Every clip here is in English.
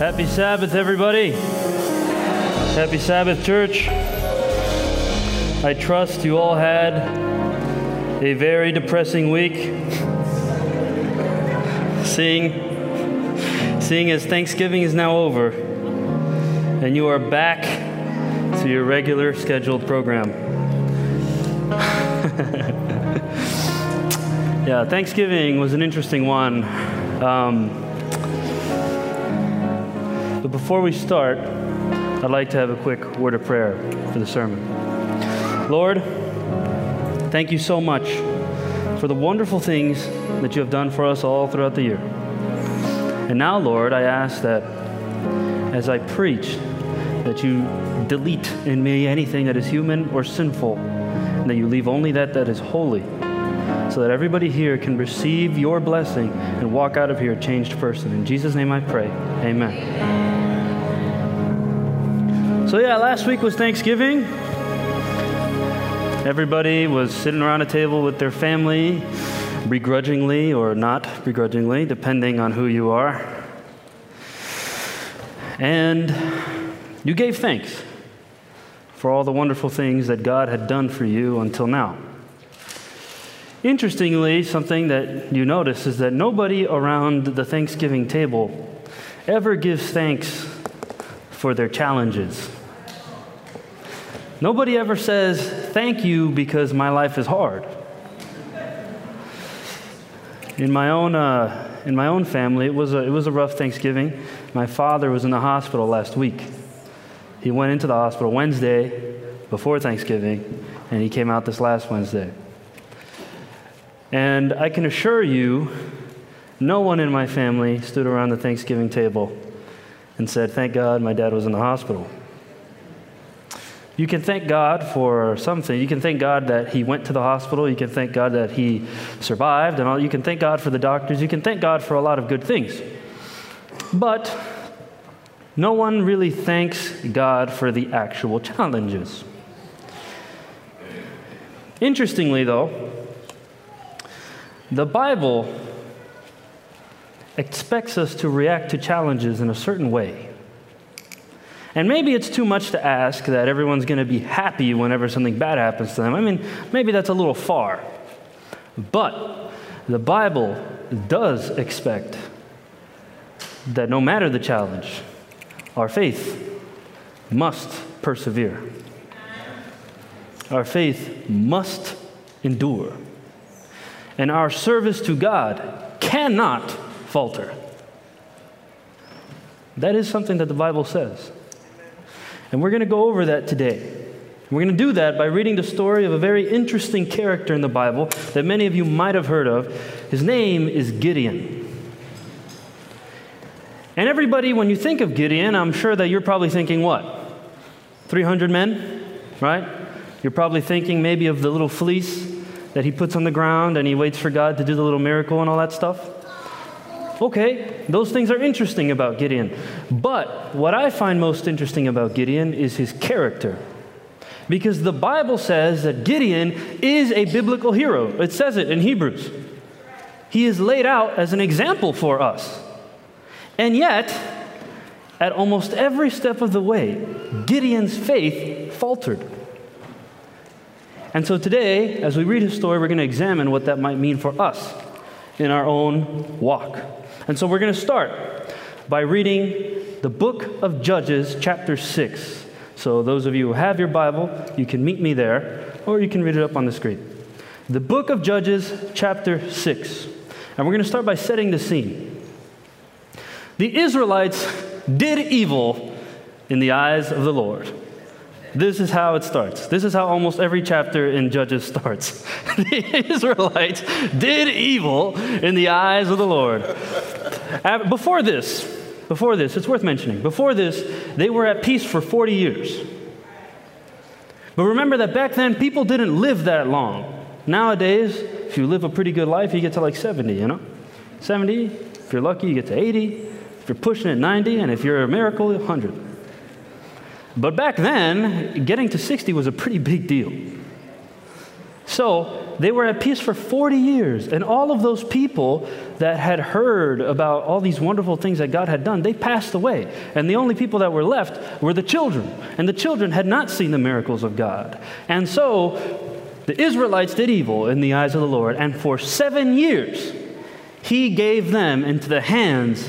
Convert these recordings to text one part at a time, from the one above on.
Happy Sabbath, everybody. Happy Sabbath, church. I trust you all had a very depressing week. Seeing, seeing as Thanksgiving is now over and you are back to your regular scheduled program. yeah, Thanksgiving was an interesting one. Um, before we start, I'd like to have a quick word of prayer for the sermon. Lord, thank you so much for the wonderful things that you have done for us all throughout the year. And now, Lord, I ask that as I preach, that you delete in me anything that is human or sinful, and that you leave only that that is holy, so that everybody here can receive your blessing and walk out of here a changed person. In Jesus' name I pray. Amen. So, yeah, last week was Thanksgiving. Everybody was sitting around a table with their family, begrudgingly or not begrudgingly, depending on who you are. And you gave thanks for all the wonderful things that God had done for you until now. Interestingly, something that you notice is that nobody around the Thanksgiving table ever gives thanks for their challenges. Nobody ever says, Thank you because my life is hard. In my own, uh, in my own family, it was, a, it was a rough Thanksgiving. My father was in the hospital last week. He went into the hospital Wednesday before Thanksgiving, and he came out this last Wednesday. And I can assure you, no one in my family stood around the Thanksgiving table and said, Thank God my dad was in the hospital. You can thank God for something. You can thank God that he went to the hospital. You can thank God that he survived. And all. You can thank God for the doctors. You can thank God for a lot of good things. But no one really thanks God for the actual challenges. Interestingly, though, the Bible expects us to react to challenges in a certain way. And maybe it's too much to ask that everyone's going to be happy whenever something bad happens to them. I mean, maybe that's a little far. But the Bible does expect that no matter the challenge, our faith must persevere. Our faith must endure. And our service to God cannot falter. That is something that the Bible says. And we're going to go over that today. We're going to do that by reading the story of a very interesting character in the Bible that many of you might have heard of. His name is Gideon. And everybody, when you think of Gideon, I'm sure that you're probably thinking what? 300 men, right? You're probably thinking maybe of the little fleece that he puts on the ground and he waits for God to do the little miracle and all that stuff. Okay, those things are interesting about Gideon. But what I find most interesting about Gideon is his character. Because the Bible says that Gideon is a biblical hero. It says it in Hebrews. He is laid out as an example for us. And yet, at almost every step of the way, Gideon's faith faltered. And so today, as we read his story, we're going to examine what that might mean for us in our own walk. And so we're going to start by reading the book of Judges, chapter 6. So, those of you who have your Bible, you can meet me there, or you can read it up on the screen. The book of Judges, chapter 6. And we're going to start by setting the scene. The Israelites did evil in the eyes of the Lord. This is how it starts. This is how almost every chapter in Judges starts. the Israelites did evil in the eyes of the Lord. Uh, before this, before this, it's worth mentioning. Before this, they were at peace for 40 years. But remember that back then, people didn't live that long. Nowadays, if you live a pretty good life, you get to like 70, you know? 70. If you're lucky, you get to 80. If you're pushing it, 90. And if you're a miracle, 100. But back then, getting to 60 was a pretty big deal. So they were at peace for 40 years. And all of those people that had heard about all these wonderful things that God had done, they passed away. And the only people that were left were the children. And the children had not seen the miracles of God. And so the Israelites did evil in the eyes of the Lord. And for seven years, he gave them into the hands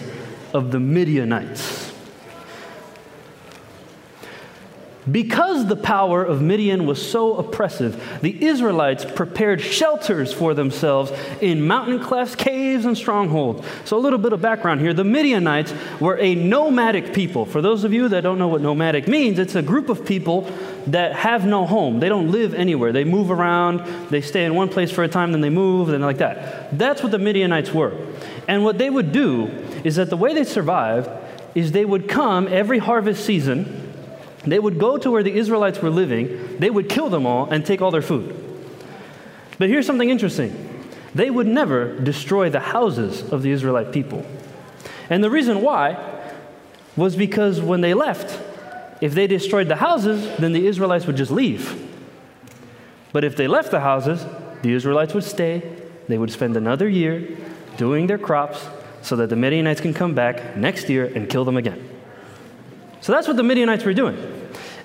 of the Midianites. Because the power of Midian was so oppressive, the Israelites prepared shelters for themselves in mountain clefts, caves, and strongholds. So, a little bit of background here. The Midianites were a nomadic people. For those of you that don't know what nomadic means, it's a group of people that have no home. They don't live anywhere. They move around, they stay in one place for a time, then they move, and like that. That's what the Midianites were. And what they would do is that the way they survived is they would come every harvest season they would go to where the Israelites were living, they would kill them all and take all their food. But here's something interesting they would never destroy the houses of the Israelite people. And the reason why was because when they left, if they destroyed the houses, then the Israelites would just leave. But if they left the houses, the Israelites would stay. They would spend another year doing their crops so that the Midianites can come back next year and kill them again. So that's what the Midianites were doing.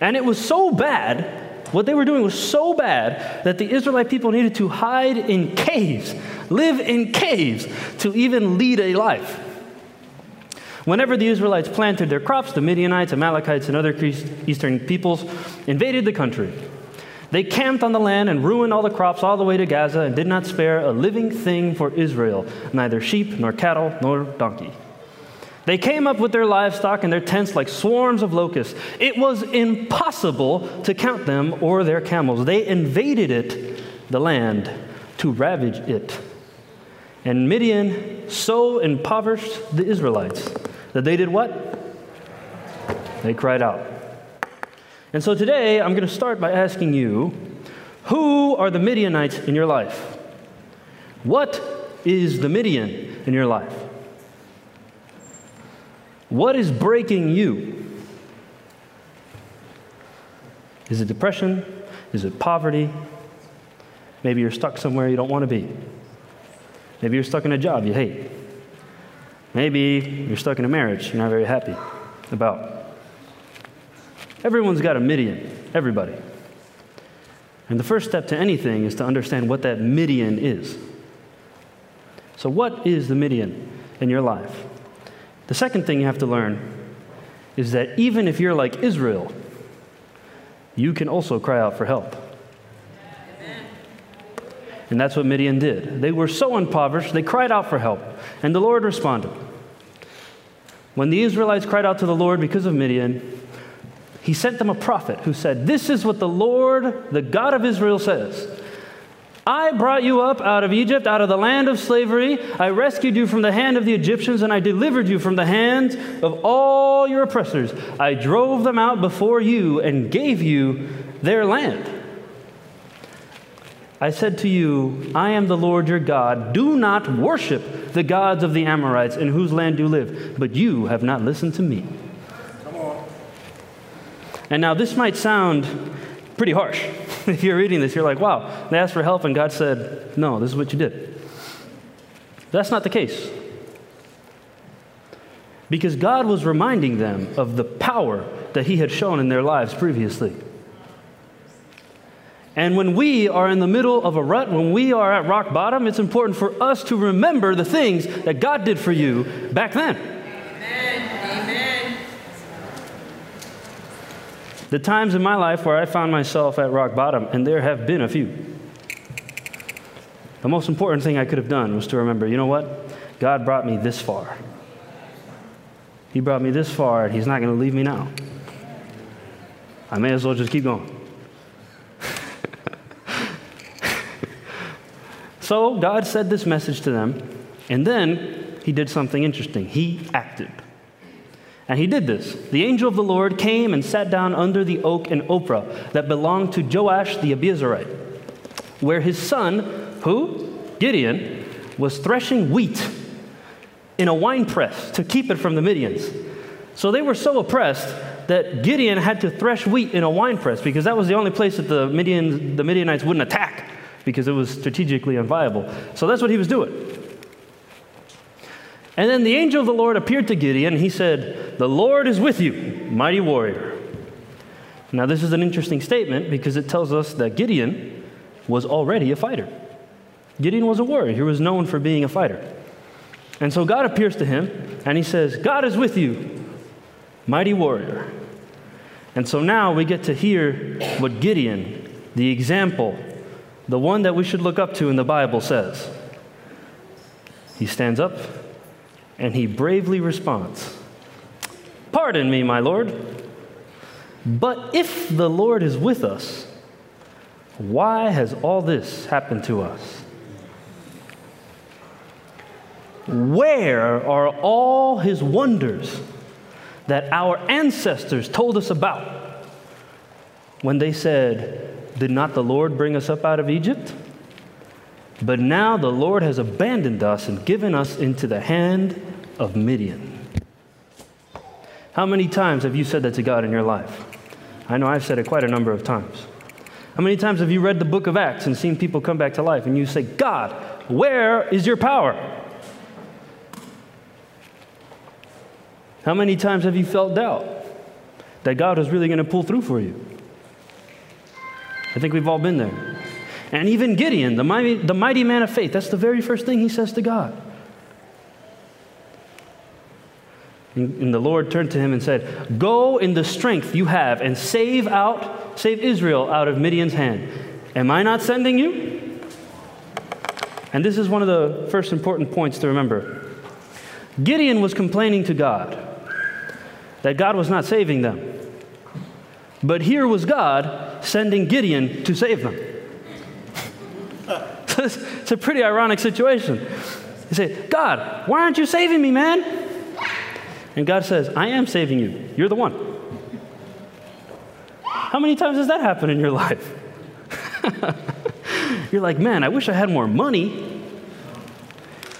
And it was so bad, what they were doing was so bad that the Israelite people needed to hide in caves, live in caves to even lead a life. Whenever the Israelites planted their crops, the Midianites, Amalekites, and other eastern peoples invaded the country. They camped on the land and ruined all the crops all the way to Gaza and did not spare a living thing for Israel, neither sheep, nor cattle, nor donkey. They came up with their livestock and their tents like swarms of locusts. It was impossible to count them or their camels. They invaded it, the land, to ravage it. And Midian so impoverished the Israelites that they did what? They cried out. And so today I'm going to start by asking you who are the Midianites in your life? What is the Midian in your life? What is breaking you? Is it depression? Is it poverty? Maybe you're stuck somewhere you don't want to be. Maybe you're stuck in a job you hate. Maybe you're stuck in a marriage you're not very happy about. Everyone's got a Midian, everybody. And the first step to anything is to understand what that Midian is. So, what is the Midian in your life? The second thing you have to learn is that even if you're like Israel, you can also cry out for help. And that's what Midian did. They were so impoverished, they cried out for help, and the Lord responded. When the Israelites cried out to the Lord because of Midian, he sent them a prophet who said, This is what the Lord, the God of Israel, says. I brought you up out of Egypt, out of the land of slavery. I rescued you from the hand of the Egyptians, and I delivered you from the hands of all your oppressors. I drove them out before you and gave you their land. I said to you, I am the Lord your God. Do not worship the gods of the Amorites in whose land you live, but you have not listened to me. Come on. And now this might sound pretty harsh. if you're reading this, you're like, wow, they asked for help and God said, no, this is what you did. That's not the case. Because God was reminding them of the power that He had shown in their lives previously. And when we are in the middle of a rut, when we are at rock bottom, it's important for us to remember the things that God did for you back then. The times in my life where I found myself at rock bottom, and there have been a few. The most important thing I could have done was to remember you know what? God brought me this far. He brought me this far, and He's not going to leave me now. I may as well just keep going. so God said this message to them, and then He did something interesting. He acted. And he did this. The angel of the Lord came and sat down under the oak in Ophrah that belonged to Joash the Abiezrite, where his son, who? Gideon, was threshing wheat in a winepress to keep it from the Midians. So they were so oppressed that Gideon had to thresh wheat in a winepress because that was the only place that the, Midian, the Midianites wouldn't attack because it was strategically unviable. So that's what he was doing. And then the angel of the Lord appeared to Gideon, and he said, The Lord is with you, mighty warrior. Now, this is an interesting statement because it tells us that Gideon was already a fighter. Gideon was a warrior, he was known for being a fighter. And so God appears to him, and he says, God is with you, mighty warrior. And so now we get to hear what Gideon, the example, the one that we should look up to in the Bible, says. He stands up and he bravely responds Pardon me, my Lord, but if the Lord is with us, why has all this happened to us? Where are all his wonders that our ancestors told us about when they said, Did not the Lord bring us up out of Egypt? But now the Lord has abandoned us and given us into the hand of Midian. How many times have you said that to God in your life? I know I've said it quite a number of times. How many times have you read the book of Acts and seen people come back to life and you say, God, where is your power? How many times have you felt doubt that God is really going to pull through for you? I think we've all been there. And even Gideon, the mighty, the mighty man of faith, that's the very first thing he says to God. And the Lord turned to him and said, Go in the strength you have and save out, save Israel out of Midian's hand. Am I not sending you? And this is one of the first important points to remember. Gideon was complaining to God that God was not saving them. But here was God sending Gideon to save them. it's a pretty ironic situation. You say, God, why aren't you saving me, man? And God says, I am saving you. You're the one. How many times has that happened in your life? You're like, man, I wish I had more money.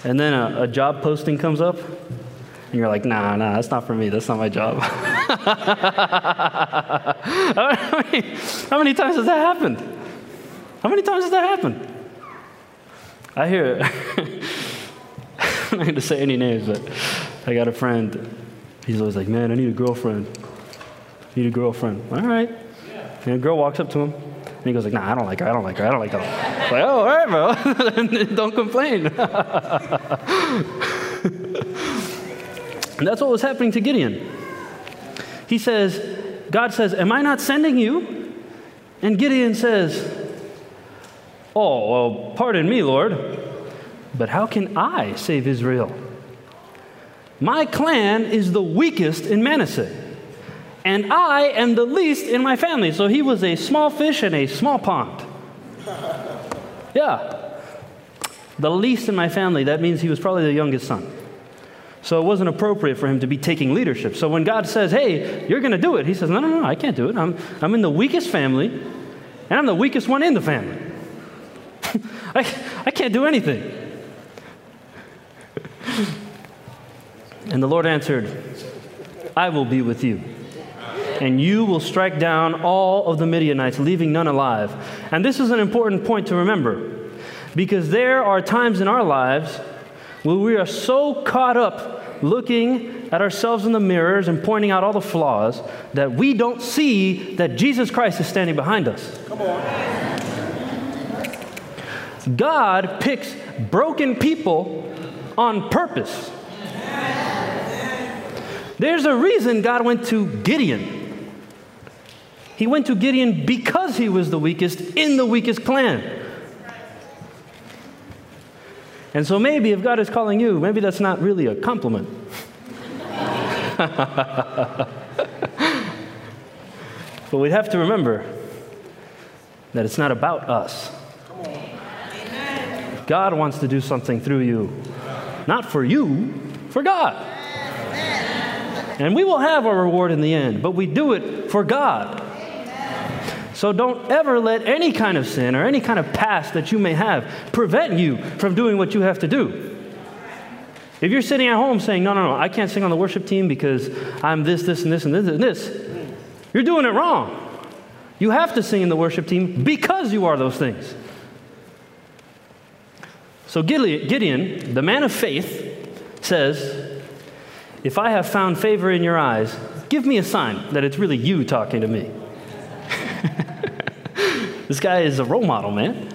And then a, a, job posting comes up, and you're like, nah, nah, that's not for me. That's not my job. how, many, how many times has that happened? How many times has that happened? I hear. I'm not going to say any names, but I got a friend. He's always like, man, I need a girlfriend. I need a girlfriend. All right. And a girl walks up to him, and he goes like, nah, I don't like her. I don't like her. I don't like her. like, oh, all right, bro. don't complain. and that's what was happening to Gideon. He says, God says, am I not sending you? And Gideon says, Oh, well, pardon me, Lord, but how can I save Israel? My clan is the weakest in Manasseh, and I am the least in my family. So he was a small fish in a small pond. Yeah. The least in my family, that means he was probably the youngest son. So it wasn't appropriate for him to be taking leadership. So when God says, hey, you're going to do it, he says, no, no, no, I can't do it. I'm, I'm in the weakest family, and I'm the weakest one in the family. I, I can't do anything. and the Lord answered, I will be with you. And you will strike down all of the Midianites, leaving none alive. And this is an important point to remember because there are times in our lives where we are so caught up looking at ourselves in the mirrors and pointing out all the flaws that we don't see that Jesus Christ is standing behind us. Come on. God picks broken people on purpose. There's a reason God went to Gideon. He went to Gideon because he was the weakest in the weakest clan. And so maybe if God is calling you, maybe that's not really a compliment. but we have to remember that it's not about us. God wants to do something through you. Not for you, for God. And we will have our reward in the end, but we do it for God. So don't ever let any kind of sin or any kind of past that you may have prevent you from doing what you have to do. If you're sitting at home saying, no, no, no, I can't sing on the worship team because I'm this, this, and this, and this, and this, you're doing it wrong. You have to sing in the worship team because you are those things. So Gideon, the man of faith, says, If I have found favor in your eyes, give me a sign that it's really you talking to me. this guy is a role model, man.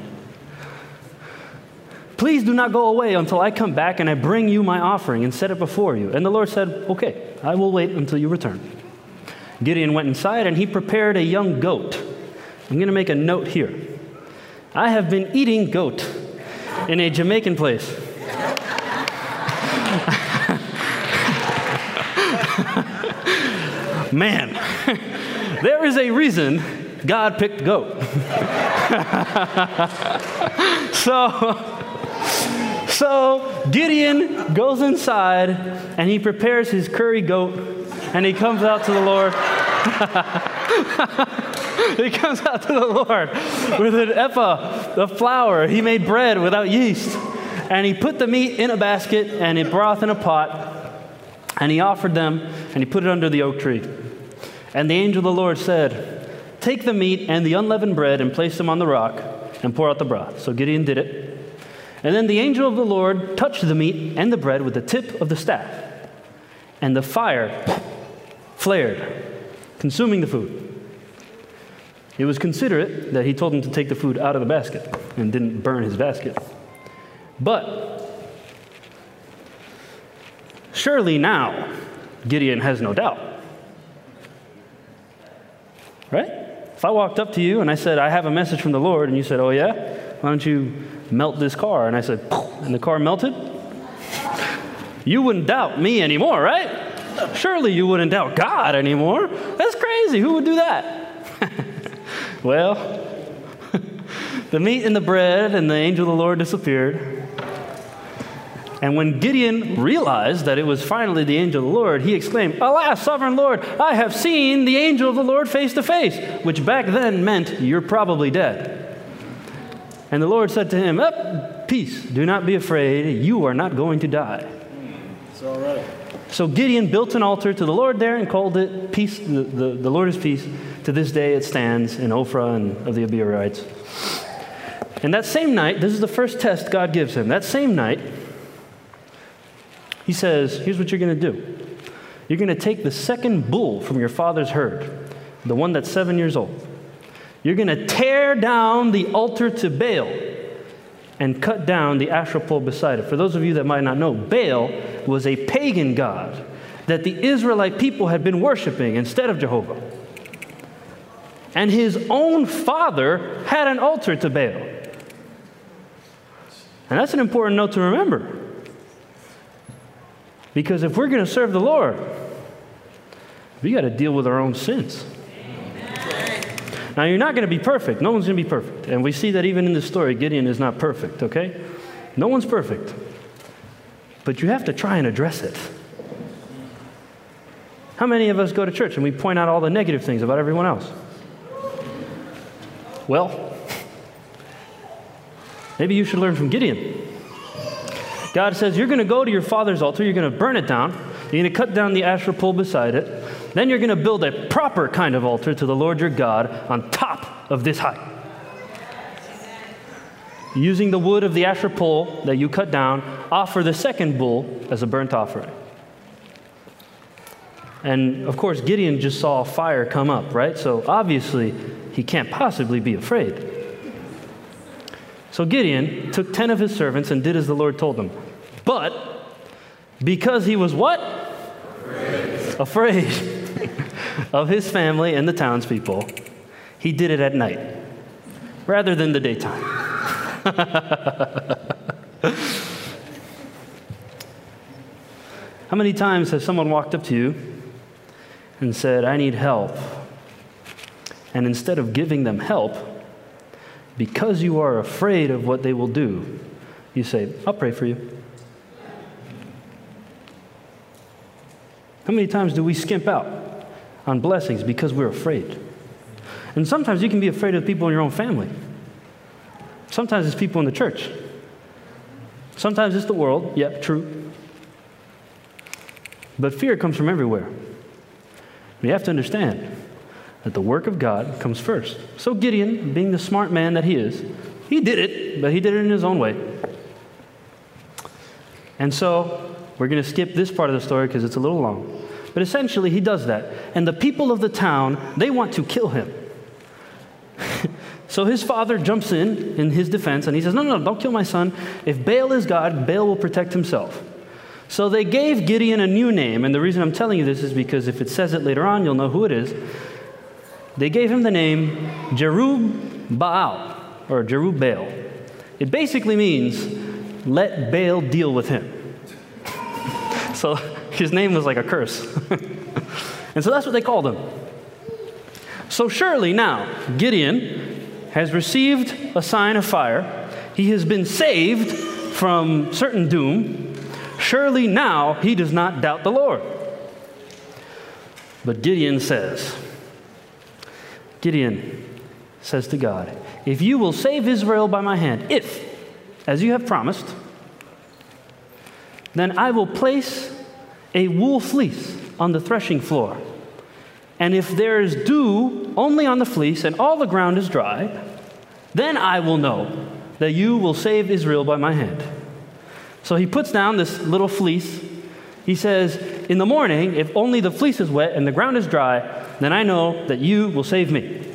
Please do not go away until I come back and I bring you my offering and set it before you. And the Lord said, Okay, I will wait until you return. Gideon went inside and he prepared a young goat. I'm going to make a note here. I have been eating goat in a Jamaican place. Man, there is a reason God picked goat. so, so Gideon goes inside and he prepares his curry goat and he comes out to the Lord. he comes out to the Lord with an ephah of flour. He made bread without yeast. And he put the meat in a basket and a broth in a pot. And he offered them and he put it under the oak tree. And the angel of the Lord said, Take the meat and the unleavened bread and place them on the rock and pour out the broth. So Gideon did it. And then the angel of the Lord touched the meat and the bread with the tip of the staff. And the fire flared, consuming the food. It was considerate that he told him to take the food out of the basket and didn't burn his basket. But surely now Gideon has no doubt. Right? If I walked up to you and I said, I have a message from the Lord, and you said, Oh, yeah? Why don't you melt this car? And I said, and the car melted? You wouldn't doubt me anymore, right? Surely you wouldn't doubt God anymore. That's crazy. Who would do that? Well, the meat and the bread and the angel of the Lord disappeared. And when Gideon realized that it was finally the angel of the Lord, he exclaimed, Alas, sovereign Lord, I have seen the angel of the Lord face to face, which back then meant you're probably dead. And the Lord said to him, Up, peace, do not be afraid, you are not going to die. It's all right. So Gideon built an altar to the Lord there and called it peace, the, the, the Lord is peace. To this day it stands in Ophrah and of the Abiezrites. And that same night, this is the first test God gives him. That same night, he says, Here's what you're going to do. You're going to take the second bull from your father's herd, the one that's seven years old. You're going to tear down the altar to Baal and cut down the Asherah pole beside it. For those of you that might not know, Baal was a pagan god that the Israelite people had been worshiping instead of Jehovah. And his own father had an altar to Baal. And that's an important note to remember. Because if we're going to serve the Lord, we got to deal with our own sins. Now, you're not going to be perfect. No one's going to be perfect. And we see that even in the story, Gideon is not perfect, okay? No one's perfect. But you have to try and address it. How many of us go to church and we point out all the negative things about everyone else? Well, maybe you should learn from Gideon. God says, You're going to go to your father's altar, you're going to burn it down, you're going to cut down the Asherah pole beside it, then you're going to build a proper kind of altar to the Lord your God on top of this height. Using the wood of the Asherah pole that you cut down, offer the second bull as a burnt offering. And of course, Gideon just saw fire come up, right? So obviously, he can't possibly be afraid. So Gideon took 10 of his servants and did as the Lord told him. But because he was what? Afraid. Afraid of his family and the townspeople, he did it at night rather than the daytime. How many times has someone walked up to you and said, I need help? And instead of giving them help, because you are afraid of what they will do, you say, I'll pray for you. How many times do we skimp out on blessings because we're afraid? And sometimes you can be afraid of people in your own family. Sometimes it's people in the church. Sometimes it's the world. Yep, true. But fear comes from everywhere. We have to understand that the work of God comes first. So Gideon, being the smart man that he is, he did it, but he did it in his own way. And so we're going to skip this part of the story because it's a little long. But essentially, he does that. And the people of the town, they want to kill him. so his father jumps in in his defense and he says, No, no, no, don't kill my son. If Baal is God, Baal will protect himself. So they gave Gideon a new name. And the reason I'm telling you this is because if it says it later on, you'll know who it is. They gave him the name Jerub Baal or Jerub Baal. It basically means let Baal deal with him. so his name was like a curse. and so that's what they called him. So surely now, Gideon has received a sign of fire. He has been saved from certain doom Surely now he does not doubt the Lord. But Gideon says, Gideon says to God, If you will save Israel by my hand, if, as you have promised, then I will place a wool fleece on the threshing floor. And if there is dew only on the fleece and all the ground is dry, then I will know that you will save Israel by my hand. So he puts down this little fleece. He says, In the morning, if only the fleece is wet and the ground is dry, then I know that you will save me.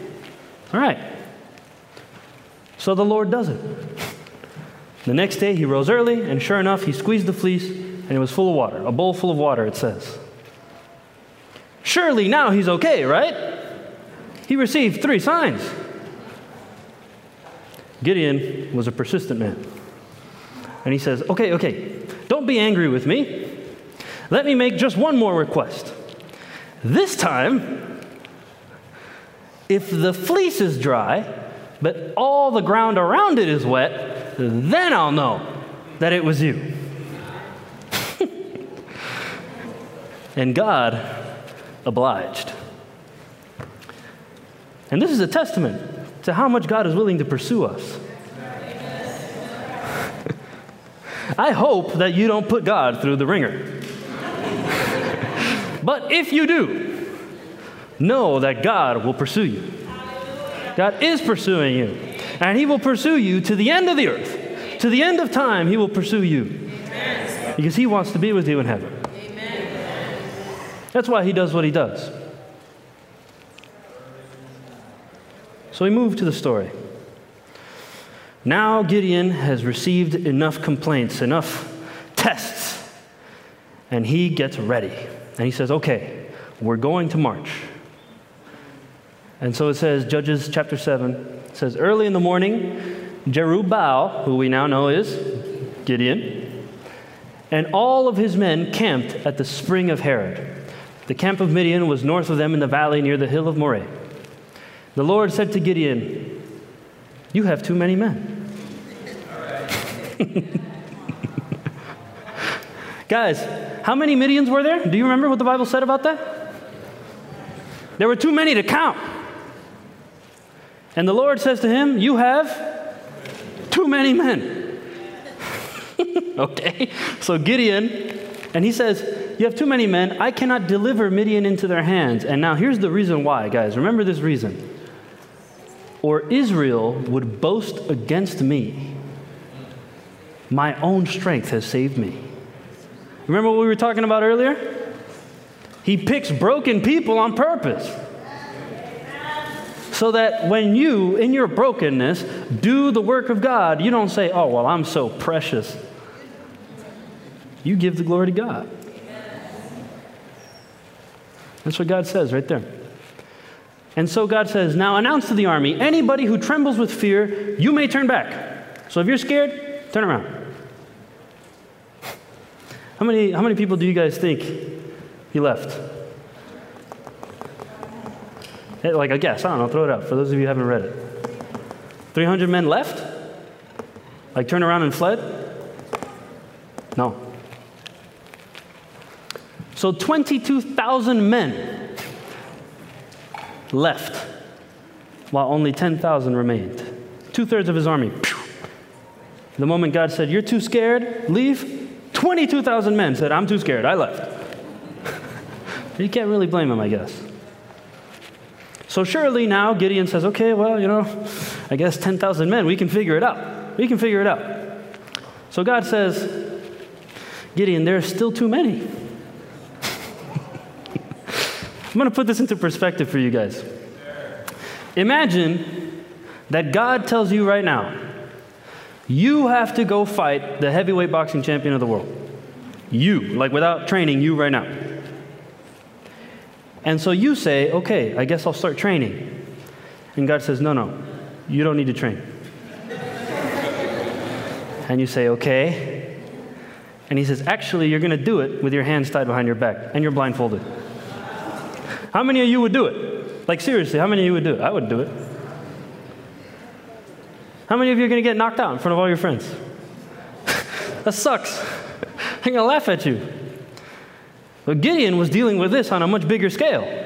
All right. So the Lord does it. The next day he rose early, and sure enough, he squeezed the fleece, and it was full of water. A bowl full of water, it says. Surely now he's okay, right? He received three signs. Gideon was a persistent man. And he says, Okay, okay, don't be angry with me. Let me make just one more request. This time, if the fleece is dry, but all the ground around it is wet, then I'll know that it was you. And God obliged. And this is a testament to how much God is willing to pursue us. I hope that you don't put God through the wringer. but if you do, know that God will pursue you. God is pursuing you, and He will pursue you to the end of the earth. To the end of time, He will pursue you. Because He wants to be with you in heaven. That's why He does what He does. So we move to the story. Now Gideon has received enough complaints, enough tests, and he gets ready. And he says, Okay, we're going to march. And so it says, Judges chapter 7 says, Early in the morning, Jerubbaal, who we now know is Gideon, and all of his men camped at the spring of Harod. The camp of Midian was north of them in the valley near the hill of Moreh. The Lord said to Gideon, You have too many men. Guys, how many Midians were there? Do you remember what the Bible said about that? There were too many to count. And the Lord says to him, You have too many men. okay? So Gideon, and he says, You have too many men. I cannot deliver Midian into their hands. And now here's the reason why, guys. Remember this reason. Or Israel would boast against me my own strength has saved me. Remember what we were talking about earlier? He picks broken people on purpose. So that when you, in your brokenness, do the work of God, you don't say, oh, well, I'm so precious. You give the glory to God. That's what God says right there. And so God says, Now announce to the army anybody who trembles with fear, you may turn back. So if you're scared, turn around. How many, how many people do you guys think he left? Like a guess, I don't know, throw it out for those of you who haven't read it. 300 men left? Like turn around and fled? No. So 22,000 men left, while only 10,000 remained. Two thirds of his army. The moment God said, You're too scared, leave, 22,000 men said, I'm too scared, I left. you can't really blame him, I guess. So surely now Gideon says, Okay, well, you know, I guess 10,000 men, we can figure it out. We can figure it out. So God says, Gideon, there are still too many. I'm going to put this into perspective for you guys. Imagine that God tells you right now, you have to go fight the heavyweight boxing champion of the world. You, like without training, you right now. And so you say, okay, I guess I'll start training. And God says, no, no, you don't need to train. and you say, okay. And He says, actually, you're going to do it with your hands tied behind your back and you're blindfolded. How many of you would do it? Like, seriously, how many of you would do it? I wouldn't do it. How many of you are going to get knocked out in front of all your friends? that sucks. I'm going to laugh at you. But Gideon was dealing with this on a much bigger scale.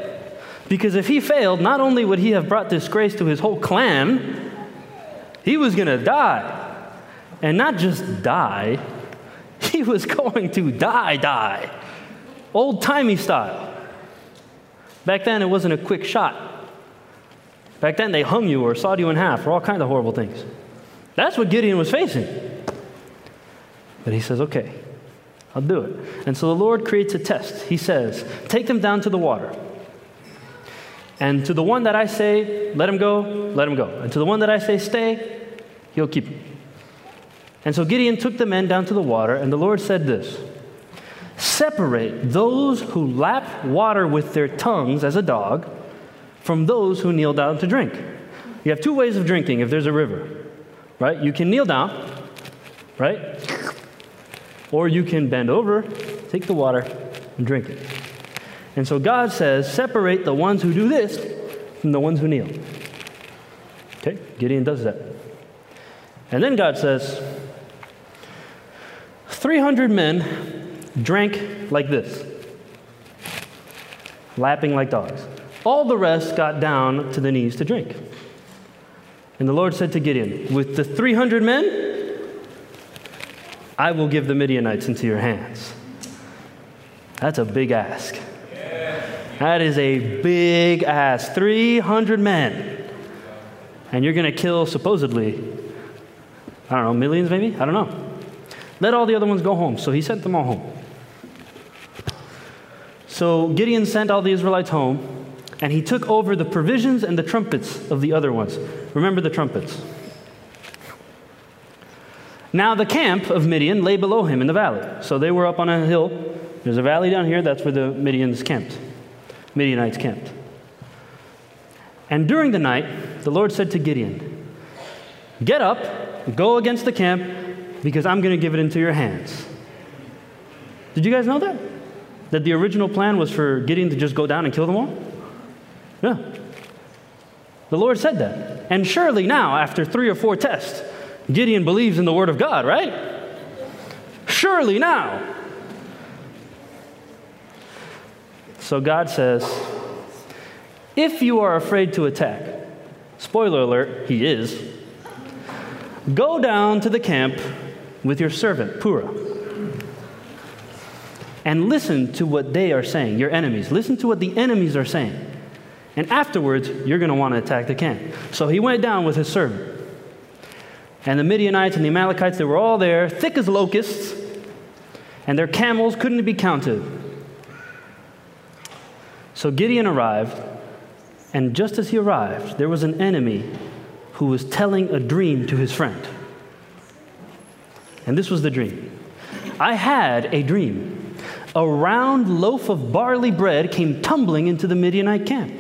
Because if he failed, not only would he have brought disgrace to his whole clan, he was going to die. And not just die, he was going to die, die. Old timey style. Back then, it wasn't a quick shot. Back then, they hung you or sawed you in half or all kinds of horrible things. That's what Gideon was facing. But he says, okay, I'll do it. And so the Lord creates a test. He says, take them down to the water. And to the one that I say, let him go, let him go. And to the one that I say, stay, he'll keep him. And so Gideon took the men down to the water, and the Lord said this Separate those who lap water with their tongues as a dog from those who kneel down to drink. You have two ways of drinking if there's a river, right? You can kneel down, right? Or you can bend over, take the water, and drink it. And so God says, separate the ones who do this from the ones who kneel. Okay, Gideon does that. And then God says, 300 men drank like this, lapping like dogs. All the rest got down to the knees to drink. And the Lord said to Gideon, With the 300 men, I will give the Midianites into your hands. That's a big ask. That is a big ask. 300 men. And you're going to kill, supposedly, I don't know, millions maybe? I don't know. Let all the other ones go home. So he sent them all home. So Gideon sent all the Israelites home and he took over the provisions and the trumpets of the other ones. Remember the trumpets. Now, the camp of Midian lay below him in the valley. So they were up on a hill. There's a valley down here. That's where the Midians camped. Midianites camped. And during the night, the Lord said to Gideon, Get up, go against the camp, because I'm going to give it into your hands. Did you guys know that? That the original plan was for Gideon to just go down and kill them all? Yeah. The Lord said that. And surely now, after three or four tests, Gideon believes in the Word of God, right? Surely now. So God says, if you are afraid to attack, spoiler alert, he is, go down to the camp with your servant, Purah, and listen to what they are saying, your enemies. Listen to what the enemies are saying. And afterwards, you're going to want to attack the camp. So he went down with his servant. And the Midianites and the Amalekites, they were all there, thick as locusts, and their camels couldn't be counted. So Gideon arrived, and just as he arrived, there was an enemy who was telling a dream to his friend. And this was the dream I had a dream. A round loaf of barley bread came tumbling into the Midianite camp.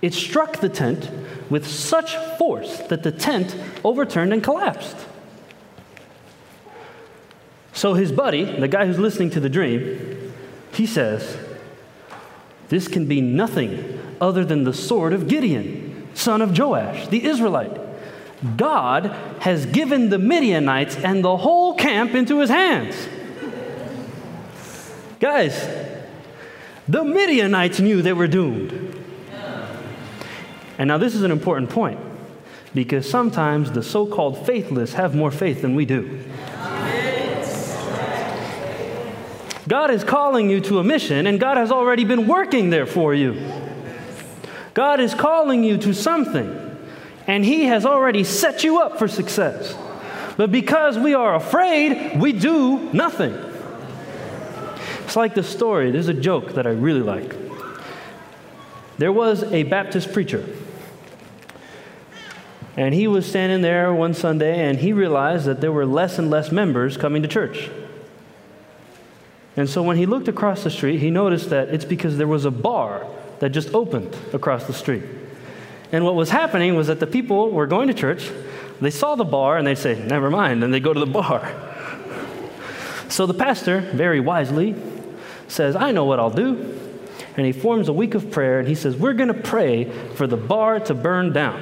It struck the tent with such force that the tent overturned and collapsed. So his buddy, the guy who's listening to the dream, he says, This can be nothing other than the sword of Gideon, son of Joash, the Israelite. God has given the Midianites and the whole camp into his hands. Guys, the Midianites knew they were doomed. And now, this is an important point because sometimes the so called faithless have more faith than we do. God is calling you to a mission, and God has already been working there for you. God is calling you to something, and He has already set you up for success. But because we are afraid, we do nothing. It's like the story, there's a joke that I really like. There was a Baptist preacher, and he was standing there one Sunday, and he realized that there were less and less members coming to church. And so when he looked across the street, he noticed that it's because there was a bar that just opened across the street. And what was happening was that the people were going to church, they saw the bar, and they say, Never mind, and they go to the bar. So the pastor, very wisely, says, I know what I'll do. And he forms a week of prayer, and he says, We're going to pray for the bar to burn down.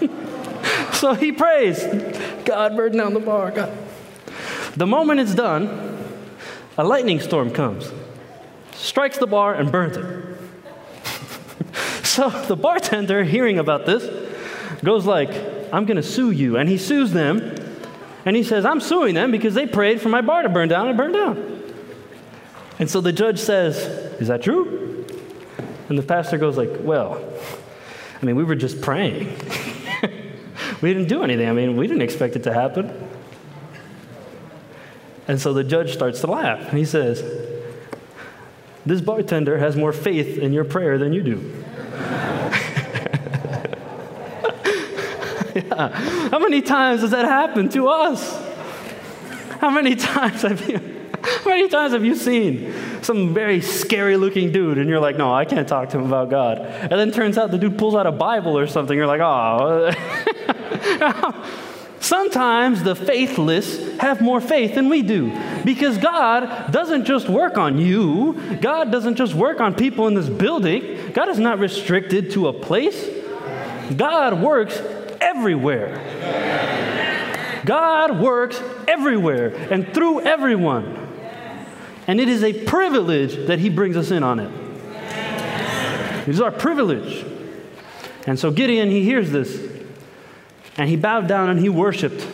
so he prays, God, burn down the bar. God. The moment it's done, a lightning storm comes, strikes the bar, and burns it. so the bartender, hearing about this, goes like, I'm going to sue you. And he sues them. And he says, I'm suing them because they prayed for my bar to burn down and burn down. And so the judge says, Is that true? And the pastor goes like, Well, I mean, we were just praying. we didn't do anything. I mean, we didn't expect it to happen. And so the judge starts to laugh. And he says, This bartender has more faith in your prayer than you do. yeah. How many times has that happened to us? How many times have you? How many times have you seen some very scary looking dude and you're like, no, I can't talk to him about God? And then turns out the dude pulls out a Bible or something. You're like, oh. Sometimes the faithless have more faith than we do because God doesn't just work on you, God doesn't just work on people in this building. God is not restricted to a place, God works everywhere. God works everywhere and through everyone. And it is a privilege that He brings us in on it. It is our privilege. And so Gideon, he hears this and he bowed down and he worshiped.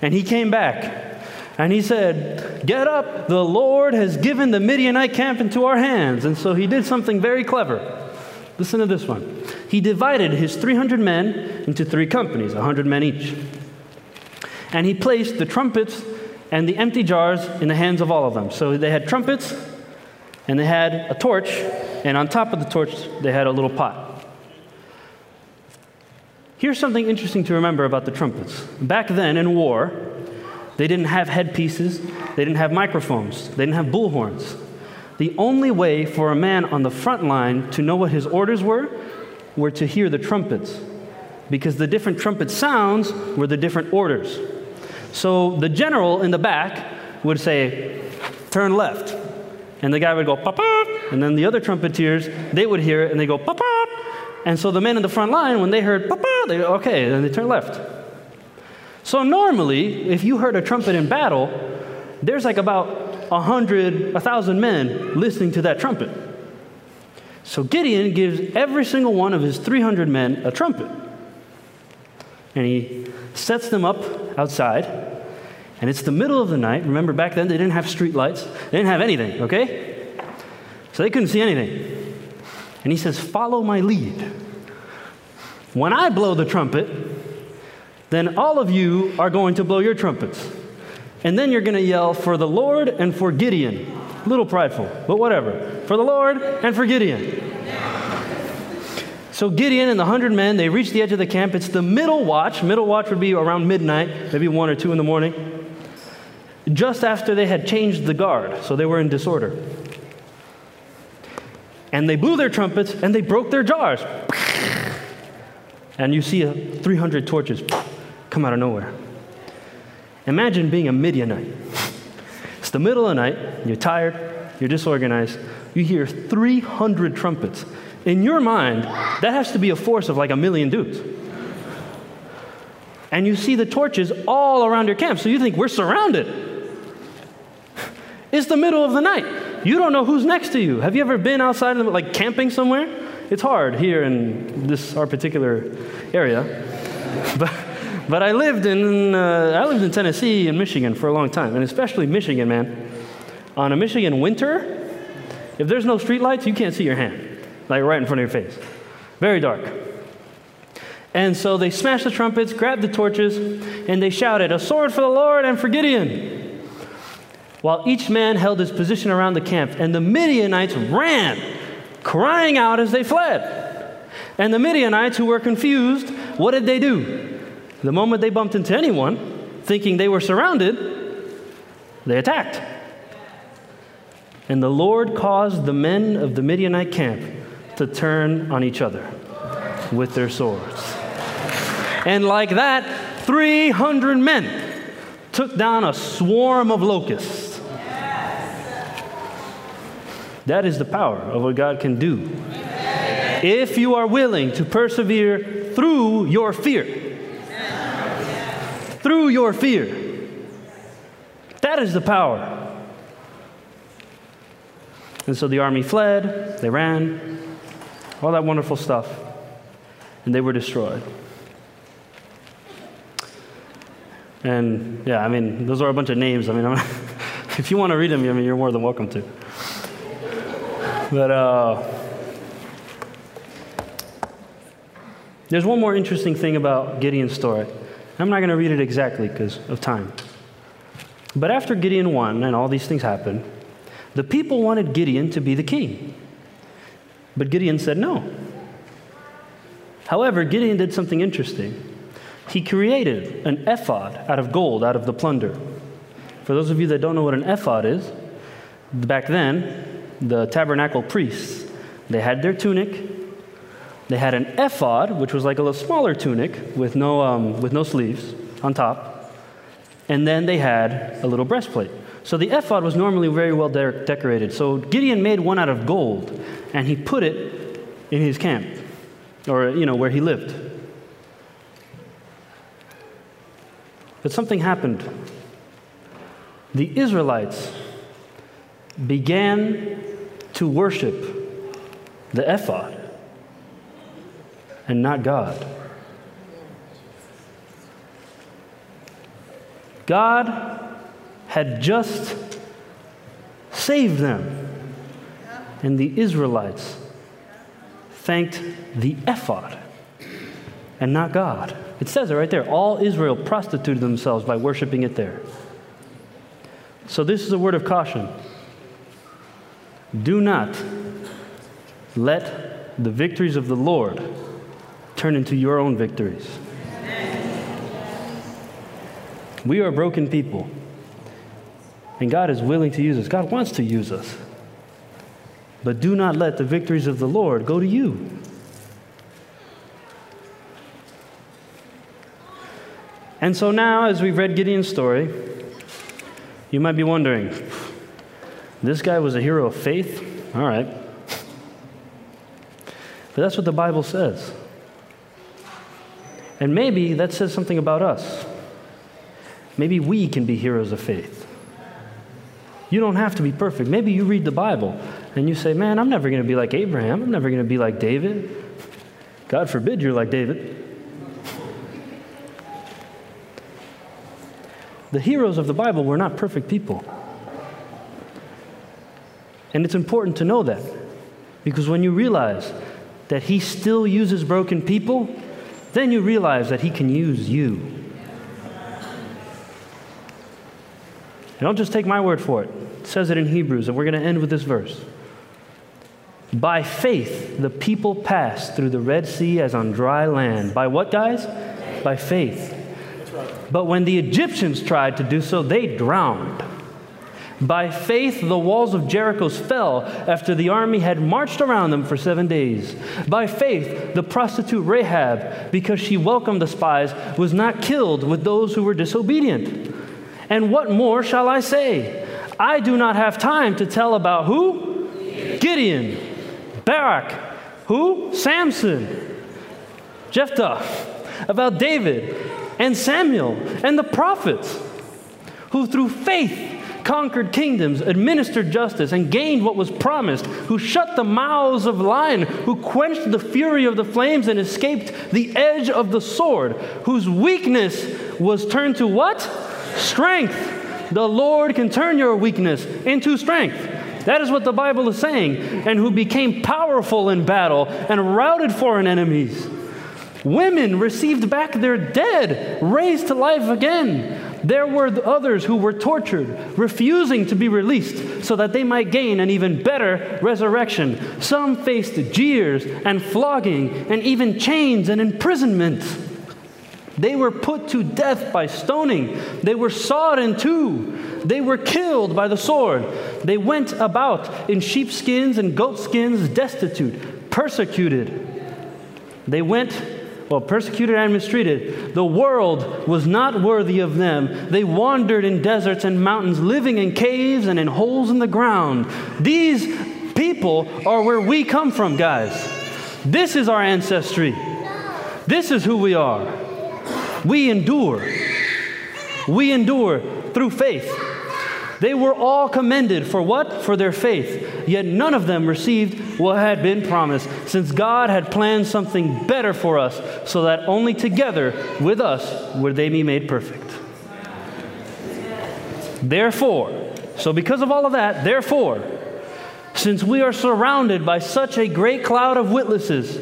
And he came back and he said, Get up, the Lord has given the Midianite camp into our hands. And so he did something very clever. Listen to this one. He divided his 300 men into three companies, 100 men each. And he placed the trumpets and the empty jars in the hands of all of them. So they had trumpets and they had a torch, and on top of the torch, they had a little pot. Here's something interesting to remember about the trumpets. Back then in war, they didn't have headpieces, they didn't have microphones, they didn't have bullhorns. The only way for a man on the front line to know what his orders were were to hear the trumpets, because the different trumpet sounds were the different orders. So the general in the back would say, Turn left. And the guy would go, Papa. And then the other trumpeters, they would hear it and they go, Papa. And so the men in the front line, when they heard papa, they go, okay, then they turn left. So normally, if you heard a trumpet in battle, there's like about a hundred, a thousand men listening to that trumpet. So Gideon gives every single one of his 300 men a trumpet. And he sets them up outside. And it's the middle of the night. Remember, back then they didn't have street lights, they didn't have anything, okay? So they couldn't see anything. And he says, Follow my lead. When I blow the trumpet, then all of you are going to blow your trumpets. And then you're going to yell for the Lord and for Gideon. A little prideful, but whatever. For the Lord and for Gideon. So Gideon and the hundred men, they reach the edge of the camp. It's the middle watch. Middle watch would be around midnight, maybe one or two in the morning. Just after they had changed the guard, so they were in disorder and they blew their trumpets and they broke their jars. And you see a 300 torches come out of nowhere. Imagine being a Midianite. It's the middle of the night, you're tired, you're disorganized, you hear 300 trumpets. In your mind, that has to be a force of like a million dudes. And you see the torches all around your camp, so you think we're surrounded. It's the middle of the night. You don't know who's next to you. Have you ever been outside, the, like camping somewhere? It's hard here in this our particular area, but but I lived in uh, I lived in Tennessee and Michigan for a long time, and especially Michigan, man. On a Michigan winter, if there's no streetlights, you can't see your hand, like right in front of your face. Very dark. And so they smashed the trumpets, grabbed the torches, and they shouted, A sword for the Lord and for Gideon. While each man held his position around the camp, and the Midianites ran, crying out as they fled. And the Midianites, who were confused, what did they do? The moment they bumped into anyone, thinking they were surrounded, they attacked. And the Lord caused the men of the Midianite camp to turn on each other with their swords. And like that, 300 men took down a swarm of locusts. That is the power of what God can do. If you are willing to persevere through your fear, through your fear, that is the power. And so the army fled, they ran, all that wonderful stuff, and they were destroyed. And yeah, I mean, those are a bunch of names. I mean, if you want to read them, I mean, you're more than welcome to. But uh, there's one more interesting thing about Gideon's story. I'm not going to read it exactly because of time. But after Gideon won and all these things happened, the people wanted Gideon to be the king. But Gideon said no. However, Gideon did something interesting. He created an ephod out of gold, out of the plunder. For those of you that don't know what an ephod is, back then, the tabernacle priests, they had their tunic. They had an ephod, which was like a little smaller tunic with no, um, with no sleeves on top. And then they had a little breastplate. So the ephod was normally very well de- decorated. So Gideon made one out of gold, and he put it in his camp, or you know where he lived. But something happened. The Israelites began to worship the ephod and not God. God had just saved them. And the Israelites thanked the ephod and not God. It says it right there. All Israel prostituted themselves by worshiping it there. So, this is a word of caution. Do not let the victories of the Lord turn into your own victories. We are broken people. And God is willing to use us. God wants to use us. But do not let the victories of the Lord go to you. And so now, as we've read Gideon's story, you might be wondering this guy was a hero of faith? All right. But that's what the Bible says. And maybe that says something about us. Maybe we can be heroes of faith. You don't have to be perfect. Maybe you read the Bible and you say, Man, I'm never going to be like Abraham. I'm never going to be like David. God forbid you're like David. The heroes of the Bible were not perfect people. And it's important to know that because when you realize that He still uses broken people, then you realize that He can use you. don't just take my word for it. It says it in Hebrews, and we're going to end with this verse. By faith, the people passed through the Red Sea as on dry land. By what, guys? By faith. But when the Egyptians tried to do so, they drowned. By faith, the walls of Jericho fell after the army had marched around them for seven days. By faith, the prostitute Rahab, because she welcomed the spies, was not killed with those who were disobedient. And what more shall I say? I do not have time to tell about who? Gideon, Barak, who? Samson, Jephthah, about David and Samuel and the prophets, who through faith conquered kingdoms, administered justice, and gained what was promised, who shut the mouths of lions, who quenched the fury of the flames and escaped the edge of the sword, whose weakness was turned to what? Strength. The Lord can turn your weakness into strength. That is what the Bible is saying. And who became powerful in battle and routed foreign enemies. Women received back their dead, raised to life again. There were others who were tortured, refusing to be released so that they might gain an even better resurrection. Some faced jeers and flogging and even chains and imprisonment. They were put to death by stoning. They were sawed in two. They were killed by the sword. They went about in sheepskins and goatskins, destitute, persecuted. They went well, persecuted and mistreated. The world was not worthy of them. They wandered in deserts and mountains, living in caves and in holes in the ground. These people are where we come from, guys. This is our ancestry. This is who we are. We endure. We endure through faith. They were all commended for what? For their faith. Yet none of them received what had been promised, since God had planned something better for us, so that only together with us would they be made perfect. Therefore, so because of all of that, therefore, since we are surrounded by such a great cloud of witnesses,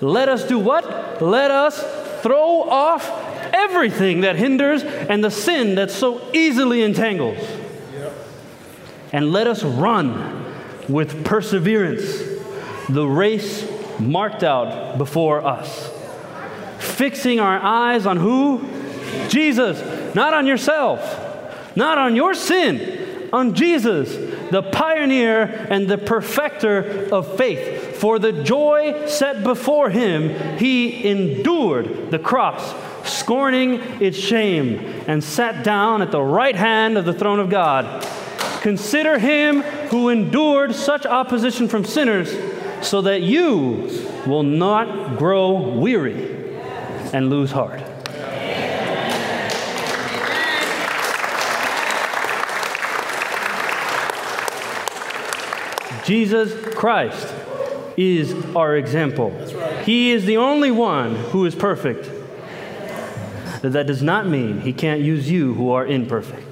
let us do what? Let us throw off everything that hinders and the sin that so easily entangles and let us run with perseverance the race marked out before us. Fixing our eyes on who? Jesus, not on yourself, not on your sin, on Jesus, the pioneer and the perfecter of faith. For the joy set before him, he endured the cross, scorning its shame, and sat down at the right hand of the throne of God. Consider him who endured such opposition from sinners, so that you will not grow weary and lose heart. Jesus Christ is our example. He is the only one who is perfect. That does not mean he can't use you who are imperfect.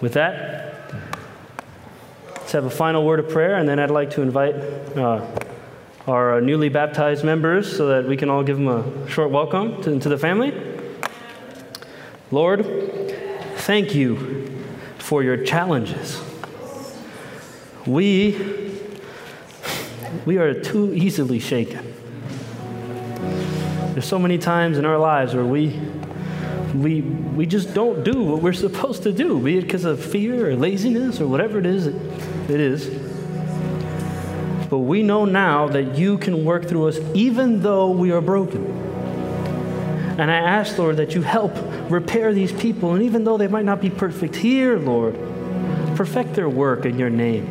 With that, let's have a final word of prayer, and then I'd like to invite uh, our newly baptized members so that we can all give them a short welcome to, to the family. Lord, thank you for your challenges. We, we are too easily shaken. There's so many times in our lives where we we, we just don't do what we're supposed to do, be it because of fear or laziness or whatever it is it, it is. But we know now that you can work through us even though we are broken. And I ask, Lord, that you help repair these people. And even though they might not be perfect here, Lord, perfect their work in your name,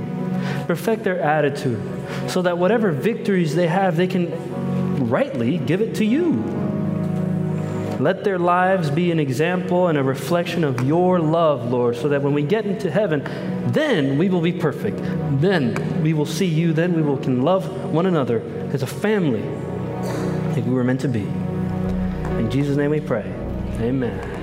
perfect their attitude, so that whatever victories they have, they can rightly give it to you. Let their lives be an example and a reflection of your love, Lord, so that when we get into heaven, then we will be perfect. Then we will see you. Then we will can love one another as a family like we were meant to be. In Jesus' name we pray. Amen.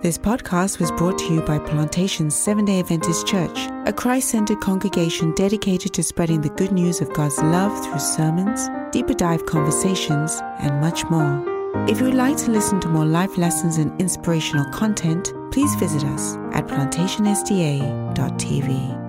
This podcast was brought to you by Plantation Seven day Adventist Church, a Christ centered congregation dedicated to spreading the good news of God's love through sermons, deeper dive conversations, and much more. If you would like to listen to more life lessons and inspirational content, please visit us at plantationsda.tv.